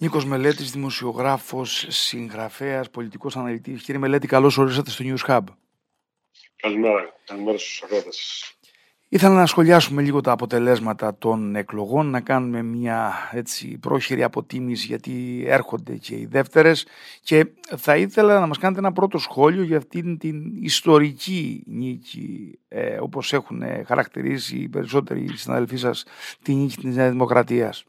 Νίκος Μελέτης, δημοσιογράφος, συγγραφέας, πολιτικός αναλυτής. Κύριε Μελέτη, καλώς ορίσατε στο News Hub. Καλημέρα, καλημέρα στους αγρότες. Ήθελα να σχολιάσουμε λίγο τα αποτελέσματα των εκλογών, να κάνουμε μια έτσι πρόχειρη αποτίμηση γιατί έρχονται και οι δεύτερες και θα ήθελα να μας κάνετε ένα πρώτο σχόλιο για αυτήν την ιστορική νίκη ε, όπως έχουν χαρακτηρίσει οι περισσότεροι συναδελφοί σας τη νίκη της Νέας Δημοκρατίας.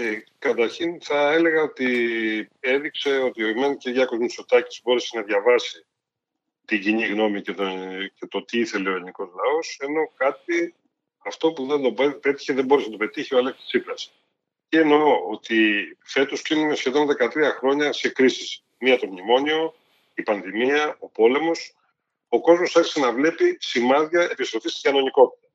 Ε, καταρχήν θα έλεγα ότι έδειξε ότι ο Ιμέν και Γιάκος Μητσοτάκης μπόρεσε να διαβάσει την κοινή γνώμη και το, και το τι ήθελε ο ελληνικός λαός, ενώ κάτι αυτό που δεν το πέτυχε δεν μπόρεσε να το πετύχει ο Αλέξης Τσίπρας. Και εννοώ ότι φέτος κλείνουμε σχεδόν 13 χρόνια σε κρίσεις. Μία το μνημόνιο, η πανδημία, ο πόλεμος. Ο κόσμος άρχισε να βλέπει σημάδια επιστροφής στην κανονικότητας.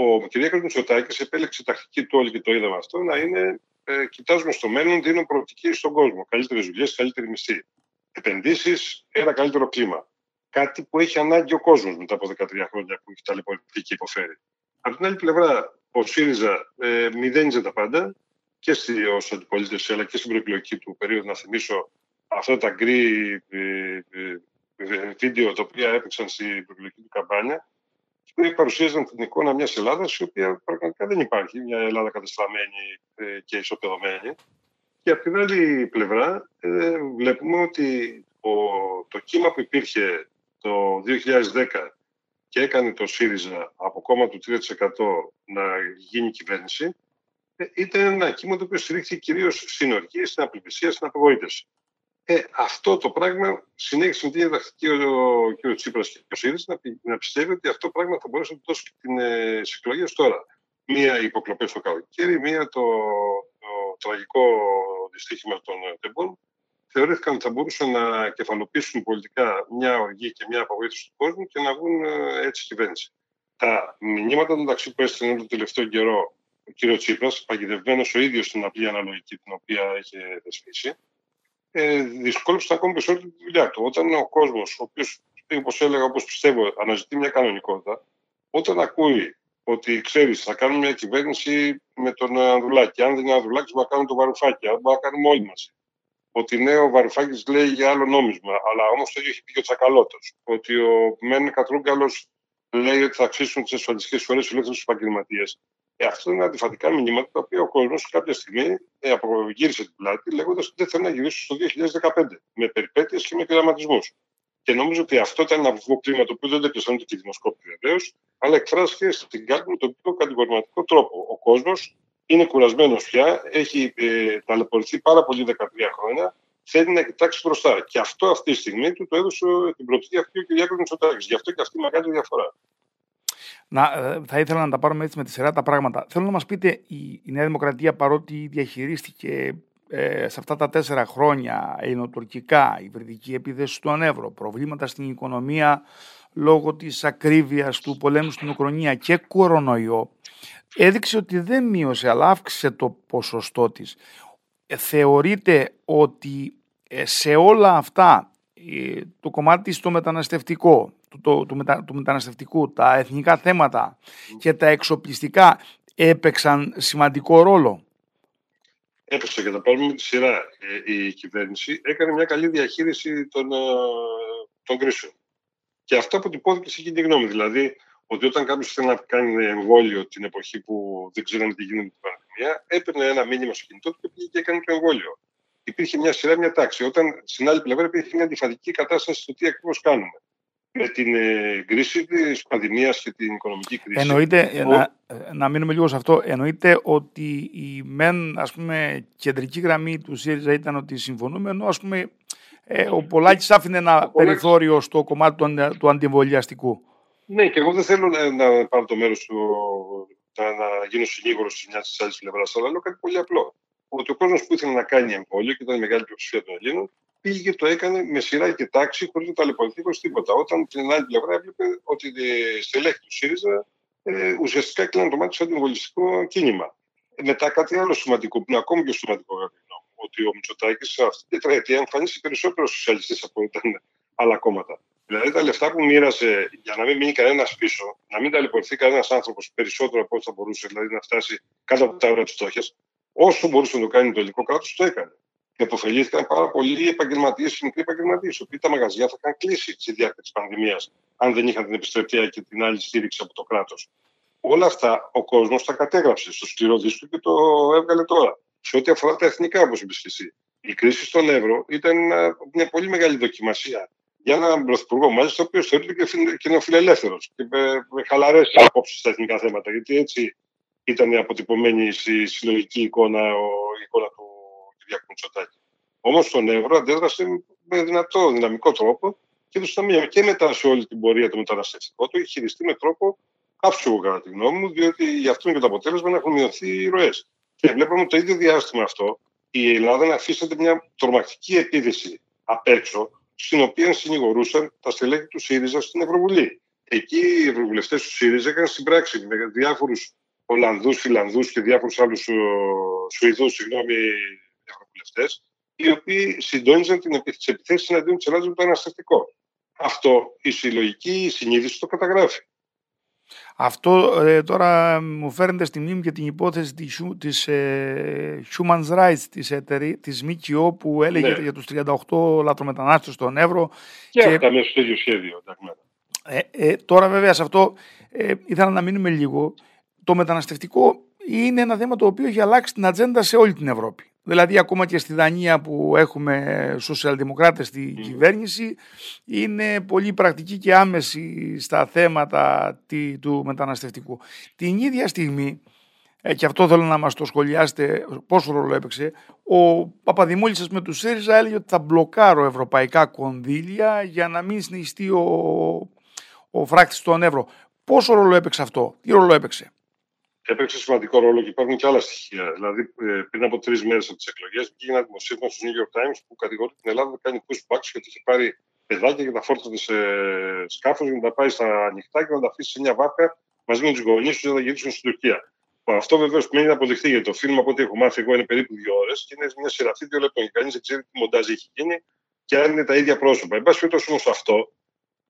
Ο κ. Μητσοτάκη επέλεξε τακτική του όλη και το είδαμε αυτό να είναι ε, κοιτάζουμε στο μέλλον, δίνουν προοπτική στον κόσμο. Καλύτερες δουλειές, καλύτερη μισθή επενδύσεις, ένα καλύτερο κλίμα. Κάτι που έχει ανάγκη ο κόσμος μετά από 13 χρόνια που έχει ταλαιπωρηθεί και υποφέρει. Από την άλλη πλευρά, ο ΣΥΡΙΖΑ ε, μηδένιζε τα πάντα και ως αντιπολίτευση αλλά και στην προεκλογική του περίοδο. Να θυμίσω αυτά τα γκρι ε, ε, ε, βίντεο τα οποία έπαιξαν στην προεκλογική του καμπάνια που παρουσίαζαν την εικόνα μιας Ελλάδας η οποία πραγματικά δεν υπάρχει. Μια Ελλάδα κατεστραμμένη ε, και ισοπεδωμένη. Και από την άλλη πλευρά ε, βλέπουμε ότι ο, το κύμα που υπήρχε το 2010 και έκανε το ΣΥΡΙΖΑ από κόμμα του 3% να γίνει κυβέρνηση, ε, ήταν ένα κύμα το οποίο στηρίχθηκε κυρίως στην οργή, στην απελπισία, στην απογοήτευση. Ε, αυτό το πράγμα συνέχισε με την διδακτική ο, ο κ. Τσίπρας και ο ΣΥΡΙΖΑ να, να πιστεύει ότι αυτό το πράγμα θα μπορούσε να δώσει την ε, εκλογές τώρα. Μία υποκλοπέ στο καλοκαίρι, μία το, το τραγικό δυστύχημα των τεμπών, θεωρήθηκαν ότι θα μπορούσαν να κεφαλοποιήσουν πολιτικά μια οργή και μια απογοήτευση του κόσμου και να βγουν ε, έτσι κυβέρνηση. Τα μηνύματα μεταξύ που έστειλε τον τελευταίο καιρό ο κ. Τσίπρας, παγιδευμένος ο ίδιος στην απλή αναλογική την οποία είχε δεσμήσει, ε, δυσκόλεψε ακόμη περισσότερο τη δουλειά του. Όταν ο κόσμος, ο οποίος, όπως έλεγα, όπως πιστεύω, αναζητεί μια κανονικότητα, όταν ακούει ότι ξέρεις, θα κάνουμε μια κυβέρνηση με τον Ανδρουλάκη. Αν δεν είναι Ανδρουλάκης, θα κάνουμε το Βαρουφάκη. Αν θα κάνουμε όλοι μαζί. Ότι ναι, ο Βαρουφάκης λέει για άλλο νόμισμα, αλλά όμως το ίδιο έχει πει και ο Τσακαλώτος. Ότι ο Μένε Κατρούγκαλος λέει ότι θα αυξήσουν τις ασφαλιστικέ φορές του ελεύθερους επαγγελματίες. Ε, αυτό είναι αντιφατικά μηνύματα τα οποία ο κόσμο κάποια στιγμή ε, απογύρισε την πλάτη λέγοντας ότι δεν θέλει να γυρίσει στο 2015 με περιπέτειες και με πειραματισμούς. Και νομίζω ότι αυτό ήταν ένα αυγό κλίμα το οποίο δεν το έπιασαν ούτε και οι δημοσκόποι βεβαίως, αλλά εκφράστηκε στην κάρτα με τον πιο κατηγορηματικό τρόπο. Ο κόσμος είναι κουρασμένος πια, έχει ε, ταλαιπωρηθεί πάρα πολύ 13 χρόνια, θέλει να κοιτάξει μπροστά. Και αυτό αυτή τη στιγμή του το έδωσε την προοπτική αυτή ο κ. Μητσοτάκης. Γι' αυτό και αυτή η μεγάλη διαφορά. Να, ε, θα ήθελα να τα πάρουμε έτσι με τη σειρά τα πράγματα. Θέλω να μας πείτε, η, η Νέα Δημοκρατία παρότι διαχειρίστηκε ε, σε αυτά τα τέσσερα χρόνια ελληνοτουρκικά, υβριδική επίθεση στο Ανέβρο, προβλήματα στην οικονομία λόγω της ακρίβειας του πολέμου στην Ουκρανία και κορονοϊό, έδειξε ότι δεν μείωσε αλλά αύξησε το ποσοστό της. Ε, θεωρείτε ότι ε, σε όλα αυτά ε, το κομμάτι στο μεταναστευτικό, το, το, μετα, του μεταναστευτικού, τα εθνικά θέματα και τα εξοπλιστικά έπαιξαν σημαντικό ρόλο έπαιξε και τα πάρουμε με τη σειρά ε, η κυβέρνηση, έκανε μια καλή διαχείριση των, ε, των κρίσεων. Και αυτό αποτυπώθηκε σε κοινή γνώμη. Δηλαδή, ότι όταν κάποιος θέλει να κάνει εμβόλιο την εποχή που δεν ξέραμε τι γίνεται με την πανδημία, έπαιρνε ένα μήνυμα στο κινητό του και πήγε και έκανε το εμβόλιο. Υπήρχε μια σειρά, μια τάξη. Όταν στην άλλη πλευρά υπήρχε μια αντιφατική κατάσταση στο τι ακριβώς κάνουμε με την ε, κρίση της πανδημίας και την οικονομική κρίση. Εννοείται, ο... να, να μείνουμε λίγο σε αυτό, εννοείται ότι η μεν ας πούμε, κεντρική γραμμή του ΣΥΡΙΖΑ ήταν ότι συμφωνούμε, ενώ ας πούμε, ε, ο Πολάκης άφηνε ένα περιθώριο στο κομμάτι του, του αντιεμβολιαστικού. Ναι, και εγώ δεν θέλω να, να πάρω το μέρος του να, να γίνω συνήγορος τη μια της άλλης πλευράς, αλλά λέω κάτι πολύ απλό. Ότι ο κόσμος που ήθελε να κάνει εμβόλιο και ήταν η μεγάλη πλειοψηφία των Ελλήνων, πήγε και το έκανε με σειρά και τάξη, χωρίς να ταλαιπωρηθεί χωρί τίποτα. Όταν την άλλη πλευρά έβλεπε ότι στελέχη του ΣΥΡΙΖΑ ε, ουσιαστικά έκλειναν το μάτι στο αντιβολιστικό κίνημα. Ε, μετά κάτι άλλο σημαντικό, που είναι ακόμη πιο σημαντικό, αγαπητό ότι ο Μητσοτάκης σε αυτή την τετραετία εμφανίστηκε περισσότερο σοσιαλιστή από ήταν άλλα κόμματα. Δηλαδή τα λεφτά που μοίρασε για να μην μείνει κανένας πίσω, να μην ταλαιπωρηθεί κανένας άνθρωπος περισσότερο από ό,τι θα μπορούσε, δηλαδή να φτάσει κάτω από τα όρια της φτώχειας, όσο μπορούσε να το κάνει το ελληνικό κράτος, το έκανε. Και αποφελήθηκαν πάρα πολλοί επαγγελματίες, μικροί επαγγελματίες, οι οποίοι τα μαγαζιά θα είχαν κλείσει στη διάρκεια της πανδημίας, αν δεν είχαν την επιστρεπτεία και την άλλη στήριξη από το κράτος. Όλα αυτά ο κόσμος τα κατέγραψε στο σκληρό δίσκο και το έβγαλε τώρα. Σε ό,τι αφορά τα εθνικά, όπως είπες εσύ, η κρίση στον Εύρο ήταν μια πολύ μεγάλη δοκιμασία για έναν πρωθυπουργό, μάλιστα, ο οποίος θεωρείται και νεοφιλελεύθερος και με, με χαλαρές απόψεις στα εθνικά θέματα. Γιατί έτσι ήταν αποτυπωμένη στη συλλογική εικόνα, η εικόνα του Κυριακού Μητσοτάκη. Όμως στον Εύρο αντέδρασε με δυνατό, δυναμικό τρόπο και έδωσε μια και μετά σε όλη την πορεία του μεταναστευτικού του έχει χειριστεί με τρόπο άψογο κατά τη γνώμη μου, διότι γι' αυτό είναι και το αποτέλεσμα να έχουν μειωθεί οι ροές. Και βλέπαμε το ίδιο διάστημα αυτό η Ελλάδα να αφήσεται μια τρομακτική επίδεση απ' έξω, στην οποία συνηγορούσαν τα στελέχη του ΣΥΡΙΖΑ στην Ευρωβουλή. Εκεί οι ευρωβουλευτές του ΣΥΡΙΖΑ έκαναν συμπράξει με διάφορους Ολλανδού, Φιλανδού και διάφορους άλλους ε, Σουηδούς, συγγνώμη, ευρωβουλευτέ, οι οποίοι συντόνιζαν τις επιθέσεις εναντίον της Ελλάδας με το αναστατικό. Αυτό η συλλογική συνείδηση το καταγράφει. Αυτό ε, τώρα μου φέρνετε στη μνήμη και την υπόθεση της, της ε, Human Rights της, εταιρεία, της ΜΚΟ που έλεγε ναι. για τους 38 λατρομετανάστες στον Εύρο. Και, και... αυτά μέσα στο ίδιο σχέδιο. Ε, ε, τώρα βέβαια σε αυτό ε, ήθελα να μείνουμε λίγο. Το μεταναστευτικό είναι ένα θέμα το οποίο έχει αλλάξει την ατζέντα σε όλη την Ευρώπη. Δηλαδή ακόμα και στη Δανία που έχουμε σοσιαλδημοκράτες στη κυβέρνηση είναι πολύ πρακτική και άμεση στα θέματα του μεταναστευτικού. Την ίδια στιγμή, ε, και αυτό θέλω να μας το σχολιάσετε πόσο ρόλο έπαιξε, ο Παπαδημούλης με τους ΣΥΡΙΖΑ έλεγε ότι θα μπλοκάρω ευρωπαϊκά κονδύλια για να μην συνιστεί ο, ο φράκτης στον ευρώ. Πόσο ρόλο έπαιξε αυτό, τι ρόλο έπαιξε; Έπαιξε σημαντικό ρόλο και υπάρχουν και άλλα στοιχεία. Δηλαδή, ε, πριν από τρεις μέρες από τις εκλογές, βγήκε ένα δημοσίευμα στο New York Times που κατηγορεί την Ελλάδα να κάνει pushbacks γιατί έχει πάρει παιδάκια και τα φόρτωσε σε σκάφος για να τα πάει στα ανοιχτά και να τα αφήσει σε μια βάρκα μαζί με τους γονείς τους για να γυρίσουν στην Τουρκία. Αυτό βεβαίως μένει να αποδειχθεί γιατί το φιλμ από ό,τι έχω μάθει εγώ είναι περίπου δύο ώρες και είναι μια σειρά δύο λεπτών. Και κανείς δεν ξέρει τι μοντάζ έχει γίνει και αν είναι τα ίδια πρόσωπα. Εν πάση περιπτώσει όμως αυτό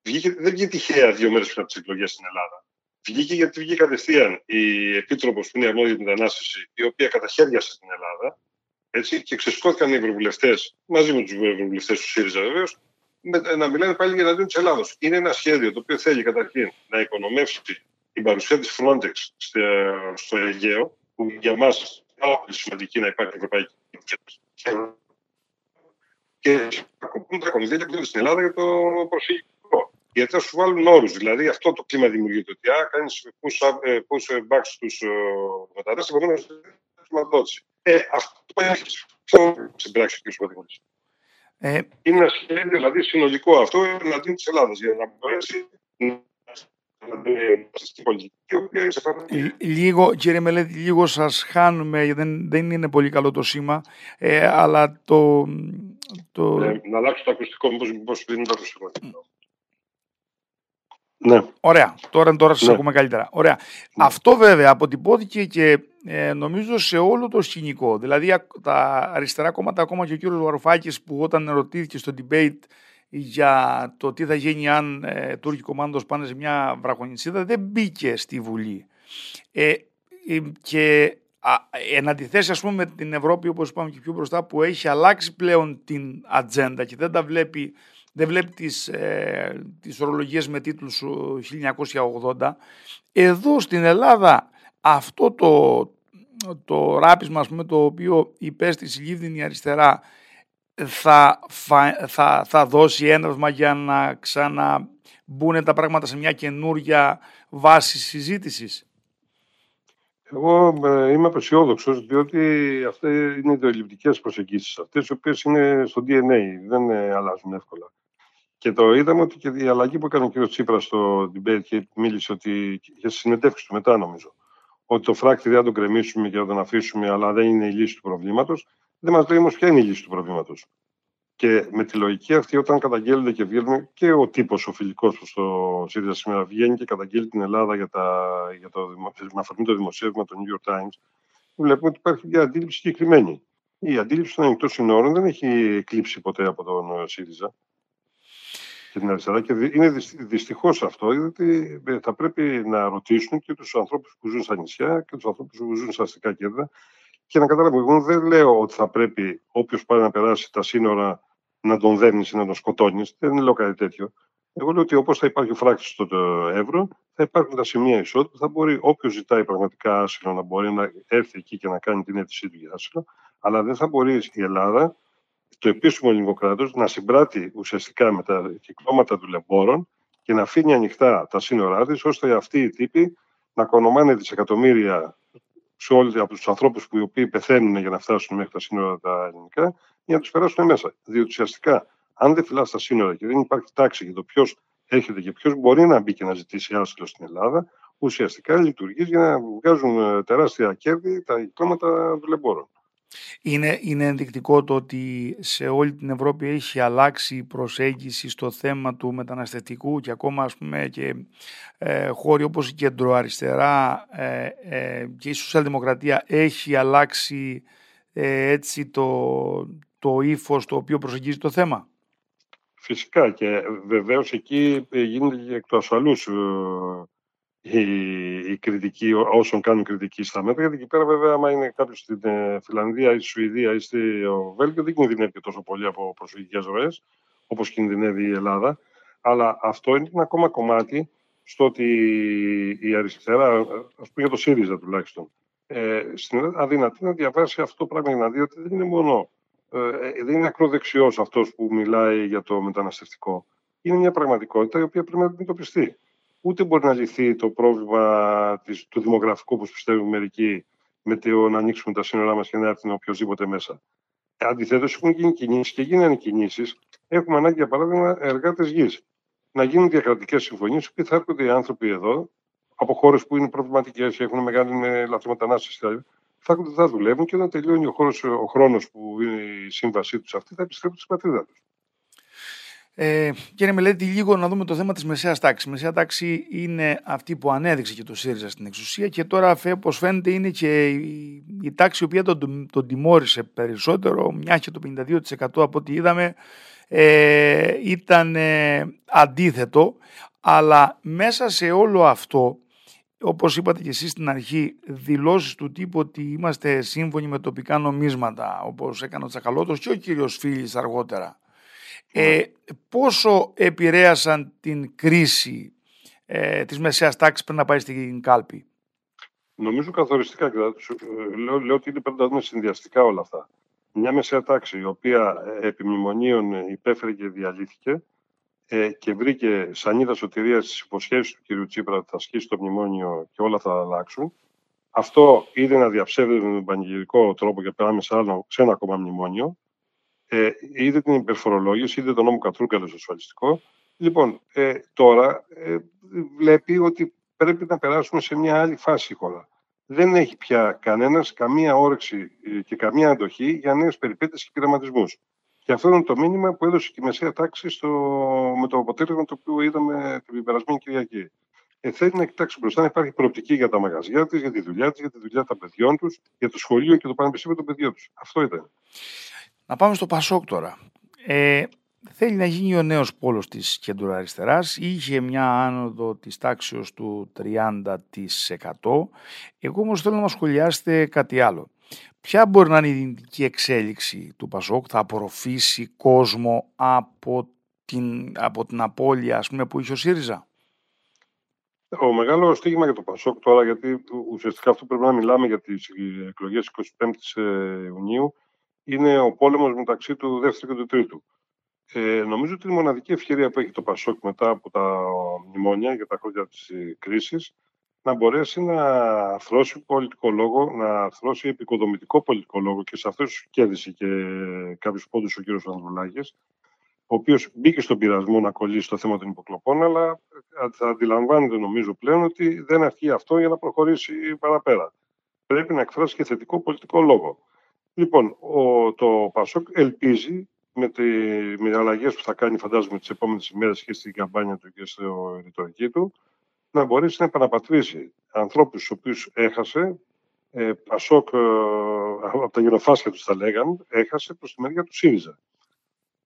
βγήκε, δεν βγήκε τυχαία δύο μέρες πριν από τις εκλογές στην Ελλάδα. Βγήκε γιατί βγήκε κατευθείαν η Επίτροπος που είναι αρμόδια για την μετανάστευση, η οποία καταχέριασε στην Ελλάδα έτσι, και ξεσκόθηκαν οι ευρωβουλευτές, μαζί με τους ευρωβουλευτές του ΣΥΡΙΖΑ βεβαίως, να μιλάνε πάλι για εναντίον της Ελλάδος. Είναι ένα σχέδιο το οποίο θέλει καταρχήν να οικονομεύσει την παρουσία της Frontex στο Αιγαίο, που για μας είναι πολύ σημαντική να υπάρχει ευρωπαϊκή και να τα κονδύλια στην Ελλάδα για το προσφυγικό γιατί θα σου βάλουν όρους. Δηλαδή αυτό το κλίμα δημιουργείται. Ότι αν κάνεις push back στου μετανάστε, μπορεί να σου χρηματοδότηση. Ε, αυτό έχει στην πράξη ο κ. Ε, είναι ένα σχέδιο δηλαδή συνολικό αυτό εναντίον της Ελλάδας για να μπορέσει να Λίγο, κύριε Μελέτη, λίγο σας χάνουμε, δεν, δεν είναι πολύ καλό το σήμα, ε, αλλά το... το... Ε, να αλλάξω το ακουστικό, μήπως δεν είναι το ακουστικό. Ναι. Ωραία. Τώρα, τώρα σας ναι. ακούμε καλύτερα. Ωραία. Ναι. Αυτό βέβαια αποτυπώθηκε και ε, νομίζω σε όλο το σκηνικό. Δηλαδή τα αριστερά κόμματα, ακόμα και ο κύριος Βαρουφάκης που όταν ερωτήθηκε στο debate για το τι θα γίνει αν ε, Τούρκοι κομμάντος πάνε σε μια βραχονισίδα δεν μπήκε στη Βουλή. Ε, ε και εν αντιθέσει ας πούμε με την Ευρώπη όπως είπαμε και πιο μπροστά που έχει αλλάξει πλέον την ατζέντα και δεν τα βλέπει δεν βλέπεις τις, ε, τις ορολογίες με τίτλους 1980. Εδώ στην Ελλάδα αυτό το, το ράπισμα πούμε, το οποίο υπέστης η Λίβδινη αριστερά θα, θα, θα δώσει έναυσμα για να ξαναμπούν τα πράγματα σε μια καινούρια βάση συζήτησης; Εγώ ε, είμαι απεσιόδοξος, διότι αυτές είναι ιδεολειπτικέ προσεγγίσεις. Αυτές οι οποίες είναι στο DNA, δεν ε, αλλάζουν εύκολα. Και το είδαμε ότι και η αλλαγή που έκανε ο κ. Τσίπρας στο debate και μίλησε ότι. και συνεντεύξει του μετά, νομίζω. Ότι το φράκτη δεν θα τον κρεμίσουμε και θα τον αφήσουμε, αλλά δεν είναι η λύση του προβλήματος. Δεν μας λέει όμως ποια είναι η λύση του προβλήματος. Και με τη λογική αυτή, όταν καταγγέλλονται και βγαίνουν και ο τύπος, ο φιλικός που στο ΣΥΡΙΖΑ σήμερα βγαίνει και καταγγέλει την Ελλάδα για, τα, για το, με αφορμή το δημοσίευμα του New York Times, βλέπουμε ότι υπάρχει μια αντίληψη συγκεκριμένη. Η αντίληψη των ανοιχτών συνόρων δεν έχει εκλείψει ποτέ από τον ΣΥΡΙΖΑ και την αριστερά. Και είναι δυστυχώς αυτό, γιατί ε, θα πρέπει να ρωτήσουν και τους ανθρώπους που ζουν στα νησιά και τους ανθρώπους που ζουν στα αστικά κέντρα Και να καταλάβουμε, εγώ δεν λέω ότι θα πρέπει όποιος πάει να περάσει τα σύνορα να τον δέρνει ή να τον σκοτώνεις. Δεν λέω κάτι τέτοιο. Εγώ λέω ότι όπως θα υπάρχει ο φράκτη στο ευρώ, θα υπάρχουν τα σημεία εισόδου που θα μπορεί όποιος ζητάει πραγματικά άσυλο να μπορεί να έρθει εκεί και να κάνει την αίτησή του για άσυλο, αλλά δεν θα μπορεί η Ελλάδα, το επίσημο ελληνικό κράτος, να συμπράττει ουσιαστικά με τα κυκλώματα δουλεμπόρων και να αφήνει ανοιχτά τα σύνορά της, ώστε αυτοί οι τύποι να κονομάνε δισεκατομμύρια σε όλου από τους ανθρώπους που οι οποίοι πεθαίνουν για να φτάσουν μέχρι τα σύνορα τα ελληνικά, για να τους περάσουν μέσα. Διότι ουσιαστικά, αν δεν φυλάς τα σύνορα και δεν υπάρχει τάξη για το ποιος έρχεται και ποιος μπορεί να μπει και να ζητήσει άσυλο στην Ελλάδα, ουσιαστικά λειτουργείς για να βγάζουν ε, τεράστια κέρδη τα οικόματα δουλεμπόρων. Είναι, είναι ενδεικτικό το ότι σε όλη την Ευρώπη έχει αλλάξει η προσέγγιση στο θέμα του μεταναστευτικού και ακόμα ας πούμε και ε, χώροι όπως η κεντροαριστερά ε, ε, και η σοσιαλδημοκρατία έχει αλλάξει ε, έτσι το, το ύφος το οποίο προσεγγίζει το θέμα; Φυσικά και βεβαίως εκεί γίνεται και εκ του ασφαλούς η, η κριτική, όσων κάνουν κριτική στα μέτρα. Γιατί εκεί πέρα, βέβαια, άμα είναι κάποιος στην ε, Φιλανδία ή στη Σουηδία ή στο Βέλγιο, δεν κινδυνεύει και τόσο πολύ από προσφυγικές ροές, όπως κινδυνεύει η Ελλάδα. Αλλά αυτό είναι ένα ακόμα κομμάτι στο ότι η αριστερά, ας πούμε για το ΣΥΡΙΖΑ τουλάχιστον, ε, στην Ελλάδα αδυνατή να διαβάσει αυτό το πράγμα για να δει ότι δεν είναι μόνο. Ε, δεν είναι ακροδεξιός αυτός που μιλάει για το μεταναστευτικό. Είναι μια πραγματικότητα η οποία πρέπει να αντιμετωπιστεί ούτε μπορεί να λυθεί το πρόβλημα της, του δημογραφικού, όπως πιστεύουν μερικοί, με το να ανοίξουμε τα σύνορά μας και να έρθει οποιοδήποτε μέσα. Αντιθέτως, έχουν γίνει κινήσεις και γίνανε κινήσεις. Έχουμε ανάγκη, για παράδειγμα, εργάτες γης. Να γίνουν διακρατικές συμφωνίες, που θα έρχονται οι άνθρωποι εδώ, από χώρες που είναι προβληματικές και έχουν μεγάλη λαθρομετανάστευση θα έρχονται, θα δουλεύουν και όταν τελειώνει ο, ο χρόνος που είναι η σύμβασή τους αυτή, θα επιστρέφουν στην πατρίδα τους. Ε, κύριε Μελέτη, λίγο να δούμε το θέμα της μεσαίας τάξης. Η μεσαία τάξη είναι αυτή που ανέδειξε και το ΣΥΡΙΖΑ στην εξουσία και τώρα, όπως φαίνεται, είναι και η, η τάξη η οποία τον, τον τιμώρησε περισσότερο, μια και το 52% από ό,τι είδαμε ε, ήταν ε, αντίθετο, αλλά μέσα σε όλο αυτό, όπως είπατε και εσείς στην αρχή, δηλώσεις του τύπου ότι είμαστε σύμφωνοι με τοπικά νομίσματα, όπως έκανε ο Τσακαλώτος και ο κύριος Φίλης αργότερα, ε, πόσο επηρέασαν την κρίση ε, της μεσαίας τάξης πριν να πάει στην κάλπη; Νομίζω καθοριστικά. Ε, λέω, λέω ότι πρέπει να δούμε συνδυαστικά όλα αυτά. Μια μεσαία τάξη η οποία ε, επί μνημονίων υπέφερε και διαλύθηκε ε, και βρήκε σανίδα σωτηρίας στις υποσχέσεις του κ. Τσίπρα ότι θα ασκήσει το μνημόνιο και όλα θα αλλάξουν. Αυτό είδε να διαψεύδεται με τον πανηγυρικό τρόπο και περάμε σε, άλλο, σε ένα ακόμα μνημόνιο ε, είδε την υπερφορολόγηση, είδε τον νόμο Κατρούγκαλο στο ασφαλιστικό. Λοιπόν, ε, τώρα ε, βλέπει ότι πρέπει να περάσουμε σε μια άλλη φάση η χώρα. Δεν έχει πια κανένας καμία όρεξη ε, και καμία αντοχή για νέες περιπέτειες και πειραματισμούς. Και αυτό είναι το μήνυμα που έδωσε και η μεσαία τάξη στο, με το αποτέλεσμα το οποίο είδαμε την περασμένη Κυριακή. Ε, θέλει να κοιτάξει μπροστά να υπάρχει προοπτική για τα μαγαζιά της, για τη δουλειά της, για τη δουλειά των παιδιών τους, για το σχολείο και το πανεπιστήμιο των παιδιών τους. Αυτό ήταν. Να πάμε στο Πασόκ τώρα. Ε, θέλει να γίνει ο νέος πόλος της κεντροαριστεράς. Είχε μια άνοδο της τάξεως του 30%. Εγώ όμως θέλω να μας σχολιάσετε κάτι άλλο. Ποια μπορεί να είναι η δυνητική εξέλιξη του Πασόκ, θα απορροφήσει κόσμο από την, από την απώλεια ας πούμε, που είχε ο ΣΥΡΙΖΑ; Ο μεγάλο στίγμα για το Πασόκ τώρα, γιατί ουσιαστικά αυτό πρέπει να μιλάμε για τις εκλογές 25 Ιουνίου, είναι ο πόλεμος μεταξύ του δεύτερου και του τρίτου. Ε, νομίζω ότι η μοναδική ευκαιρία που έχει το Πασόκ μετά από τα μνημόνια για τα χρόνια της ε, κρίσης να μπορέσει να αρθρώσει πολιτικό λόγο, να αρθρώσει επικοδομητικό πολιτικό λόγο και σε αυτούς κέρδισε και κάποιους πόντους ο κύριος Ανδρουλάκης, ο οποίος μπήκε στον πειρασμό να κολλήσει το θέμα των υποκλοπών, αλλά θα αντιλαμβάνεται νομίζω πλέον ότι δεν αρκεί αυτό για να προχωρήσει παραπέρα. Πρέπει να εκφράσει και θετικό πολιτικό λόγο. Λοιπόν, ο, το Πασόκ ελπίζει με, τι με αλλαγές που θα κάνει φαντάζομαι τις επόμενες ημέρες και στην καμπάνια του και στο ρητορική του να μπορέσει να επαναπατρίσει ανθρώπους τους οποίους έχασε ε, Πασόκ ε, από τα γενοφάσια τους τα λέγαν έχασε προς τη μεριά του ΣΥΡΙΖΑ.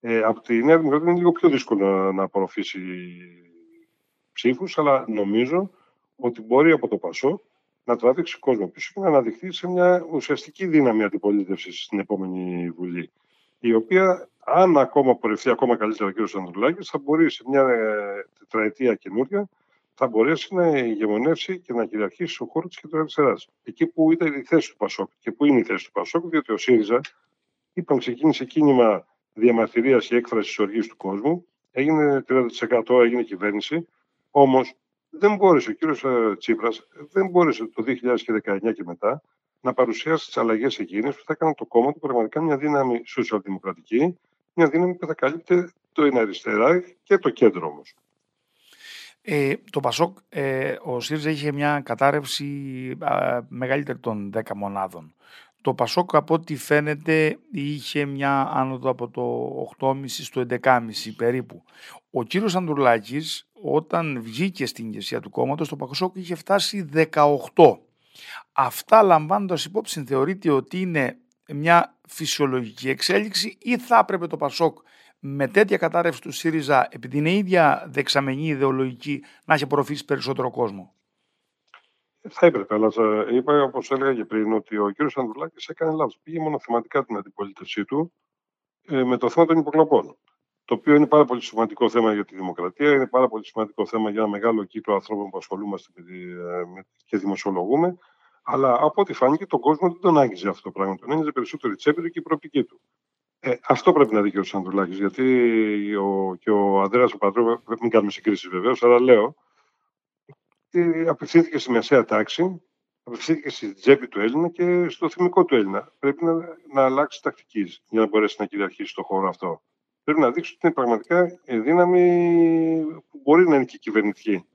Ε, από τη Νέα Δημοκρατία είναι λίγο πιο δύσκολο να απορροφήσει ψήφους αλλά νομίζω ότι μπορεί από το Πασόκ να τραβήξει κόσμο πίσω και να αναδειχθεί σε μια ουσιαστική δύναμη αντιπολίτευσης στην επόμενη Βουλή. Η οποία, αν ακόμα πορευτεί ακόμα καλύτερα ο κ. Ανδρουλάκης, θα μπορεί σε μια ε, τετραετία καινούρια θα μπορέσει να ηγεμονεύσει και να κυριαρχήσει στον χώρος της κεντροαριστερά. Εκεί που ήταν η θέση του Πασόκ και που είναι η θέση του Πασόκ, διότι ο ΣΥΡΙΖΑ, είπαμε, ξεκίνησε κίνημα διαμαρτυρίας και έκφρασης της οργής του κόσμου, έγινε 30% έγινε κυβέρνηση, όμως δεν μπόρεσε ο κύριος ε, Τσίπρας, δεν μπόρεσε το 2019 και μετά να παρουσιάσει τις αλλαγές εκείνες που θα έκαναν το κόμμα του πραγματικά μια δύναμη σοσιαλδημοκρατική, μια δύναμη που θα καλύπτει το είναι αριστερά και το κέντρο όμως. Ε, το Πασόκ, ε, ο ΣΥΡΙΖΑ είχε μια κατάρρευση μεγαλύτερη των 10 μονάδων. Το Πασόκ από ό,τι φαίνεται είχε μια άνοδο από το 8,5 στο 11,5 περίπου. Ο κύριος Αντουρλάκης όταν βγήκε στην ηγεσία του κόμματος το Πασόκ είχε φτάσει 18. Αυτά λαμβάνοντας υπόψη θεωρείτε ότι είναι μια φυσιολογική εξέλιξη ή θα έπρεπε το Πασόκ με τέτοια κατάρρευση του ΣΥΡΙΖΑ επί την ίδια δεξαμενή ιδεολογική να έχει απορροφήσει περισσότερο κόσμο; Θα έπρεπε, αλλά είπα όπως έλεγα και πριν ότι ο κ. Ανδρουλάκης έκανε λάθος. Πήγε μόνο θεματικά την αντιπολίτευσή του ε, με το θέμα των υποκλοπών. Το οποίο είναι πάρα πολύ σημαντικό θέμα για τη δημοκρατία, είναι πάρα πολύ σημαντικό θέμα για ένα μεγάλο κύκλο ανθρώπων που ασχολούμαστε με, και δημοσιολογούμε. Αλλά από ό,τι φάνηκε, τον κόσμο δεν τον άγγιζε αυτό το πράγμα. Τον ένιζε περισσότερο η τσέπη του και η προοπτική του. Ε, αυτό πρέπει να δει και ο Σαντουλάκη. Γιατί ο, και ο Ανδρέας ο Πατρός, μην κάνουμε συγκρίσεις βεβαίως, αλλά λέω, ε, απευθύνθηκε στη μεσαία τάξη, απευθύνθηκε στη τσέπη του Έλληνα και στο θυμικό του Έλληνα. Πρέπει να, να αλλάξει τακτική για να μπορέσει να κυριαρχήσει το χώρο αυτό. Πρέπει να δείξει ότι είναι πραγματικά δύναμη που μπορεί να είναι και κυβερνητική.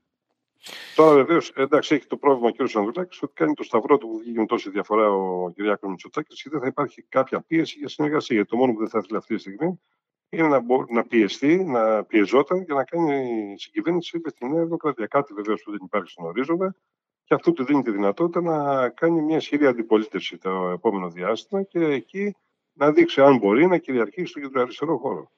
Τώρα βεβαίως, εντάξει, έχει το πρόβλημα ο κ. Ανδρουλάκης ότι κάνει το σταυρό του που βγήκε με τόση διαφορά ο κ. Μητσοτάκης και δεν θα υπάρχει κάποια πίεση για συνεργασία. Γιατί το μόνο που δεν θα ήθελε αυτή τη στιγμή είναι να, μπο, να πιεστεί, να πιεζόταν και να κάνει συγκυβέρνηση με τη Νέα Δημοκρατία. Κάτι βεβαίως που δεν υπάρχει στον ορίζοντα και αυτό του δίνει τη δυνατότητα να κάνει μια ισχυρή αντιπολίτευση το επόμενο διάστημα και εκεί να δείξει αν μπορεί να κυριαρχήσει στο κεντροαριστερό χώρο.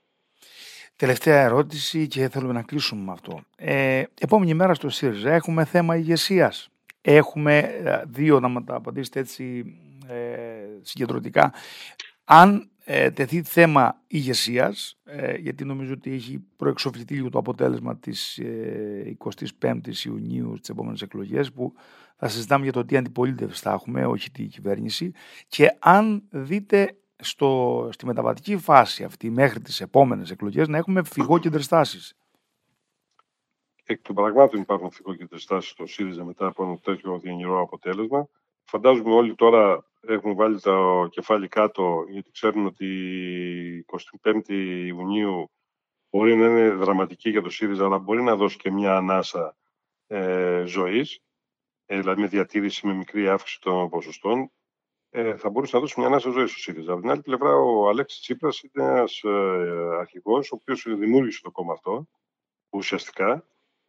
Τελευταία ερώτηση και θέλουμε να κλείσουμε με αυτό. Ε, επόμενη μέρα στο ΣΥΡΙΖΑ έχουμε θέμα ηγεσίας. Έχουμε ε, δύο, να τα απαντήσετε έτσι ε, συγκεντρωτικά. Αν ε, τεθεί θέμα ηγεσίας, ε, γιατί νομίζω ότι έχει προεξοφληθεί λίγο το αποτέλεσμα της ε, 25ης Ιουνίου στις επόμενες εκλογές που θα συζητάμε για το τι αντιπολίτευση θα έχουμε, όχι τη κυβέρνηση και αν δείτε στο, στη μεταβατική φάση αυτή μέχρι τις επόμενες εκλογές να έχουμε φυγόκεντρες τάσεις. Εκ των πραγμάτων υπάρχουν φυγόκεντρες τάσεις στο ΣΥΡΙΖΑ μετά από ένα τέτοιο διενηρό αποτέλεσμα. Φαντάζομαι όλοι τώρα έχουν βάλει το κεφάλι κάτω γιατί ξέρουν ότι η 25η Ιουνίου μπορεί να είναι δραματική για το ΣΥΡΙΖΑ αλλά μπορεί να δώσει και μια ανάσα ε, ζωής ε, δηλαδή με διατήρηση με μικρή αύξηση των ποσοστών ε, θα μπορούσε να δώσει μια ανάσα ζωή στο ΣΥΡΙΖΑ. Από την άλλη πλευρά, ο Αλέξης Τσίπρας είναι ένας ε, αρχηγός, ο οποίος δημιούργησε το κόμμα αυτό ουσιαστικά.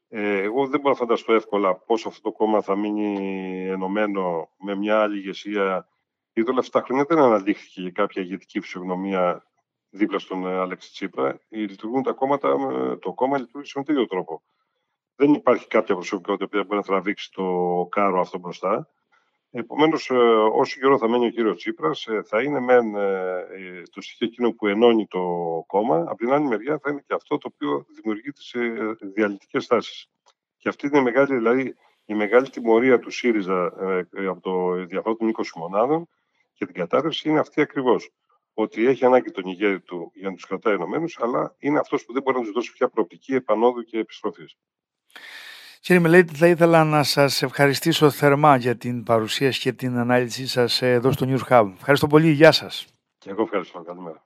Ε, εγώ δεν μπορώ να φανταστώ εύκολα πώς αυτό το κόμμα θα μείνει ενωμένο με μια άλλη ηγεσία. Γιατί όλα αυτά τα χρόνια δεν αναδείχθηκε για κάποια ηγετική φυσιογνωμία δίπλα στον ε, Αλέξη Τσίπρα. Λειτουργούν τα κόμματα, το κόμμα λειτουργήσε με τέτοιο τρόπο. Δεν υπάρχει κάποια προσωπικότητα που μπορεί να τραβήξει το κάρο αυτό μπροστά. Επομένως, ε, όσο καιρό θα μένει ο κύριος Τσίπρας, ε, θα είναι μεν ε, το στοιχείο εκείνο που ενώνει το κόμμα. Από την άλλη μεριά, θα είναι και αυτό το οποίο δημιουργεί τις διαλυτικές τάσεις. Και αυτή είναι η μεγάλη, δηλαδή, η μεγάλη τιμωρία του ΣΥΡΙΖΑ από το διαφορά των 20 μονάδων και την κατάρρευση είναι αυτή ακριβώς. Ότι έχει ανάγκη τον ηγέτη του για να τους κρατάει ενωμένους, αλλά είναι αυτός που δεν μπορεί να τους δώσει πια προοπτική επανόδου και επιστροφής. Κύριε Μελέτη, θα ήθελα να σας ευχαριστήσω θερμά για την παρουσίαση και την ανάλυση σας εδώ στο News Hub. Ευχαριστώ πολύ. Γεια σας. Και εγώ ευχαριστώ. Καλημέρα.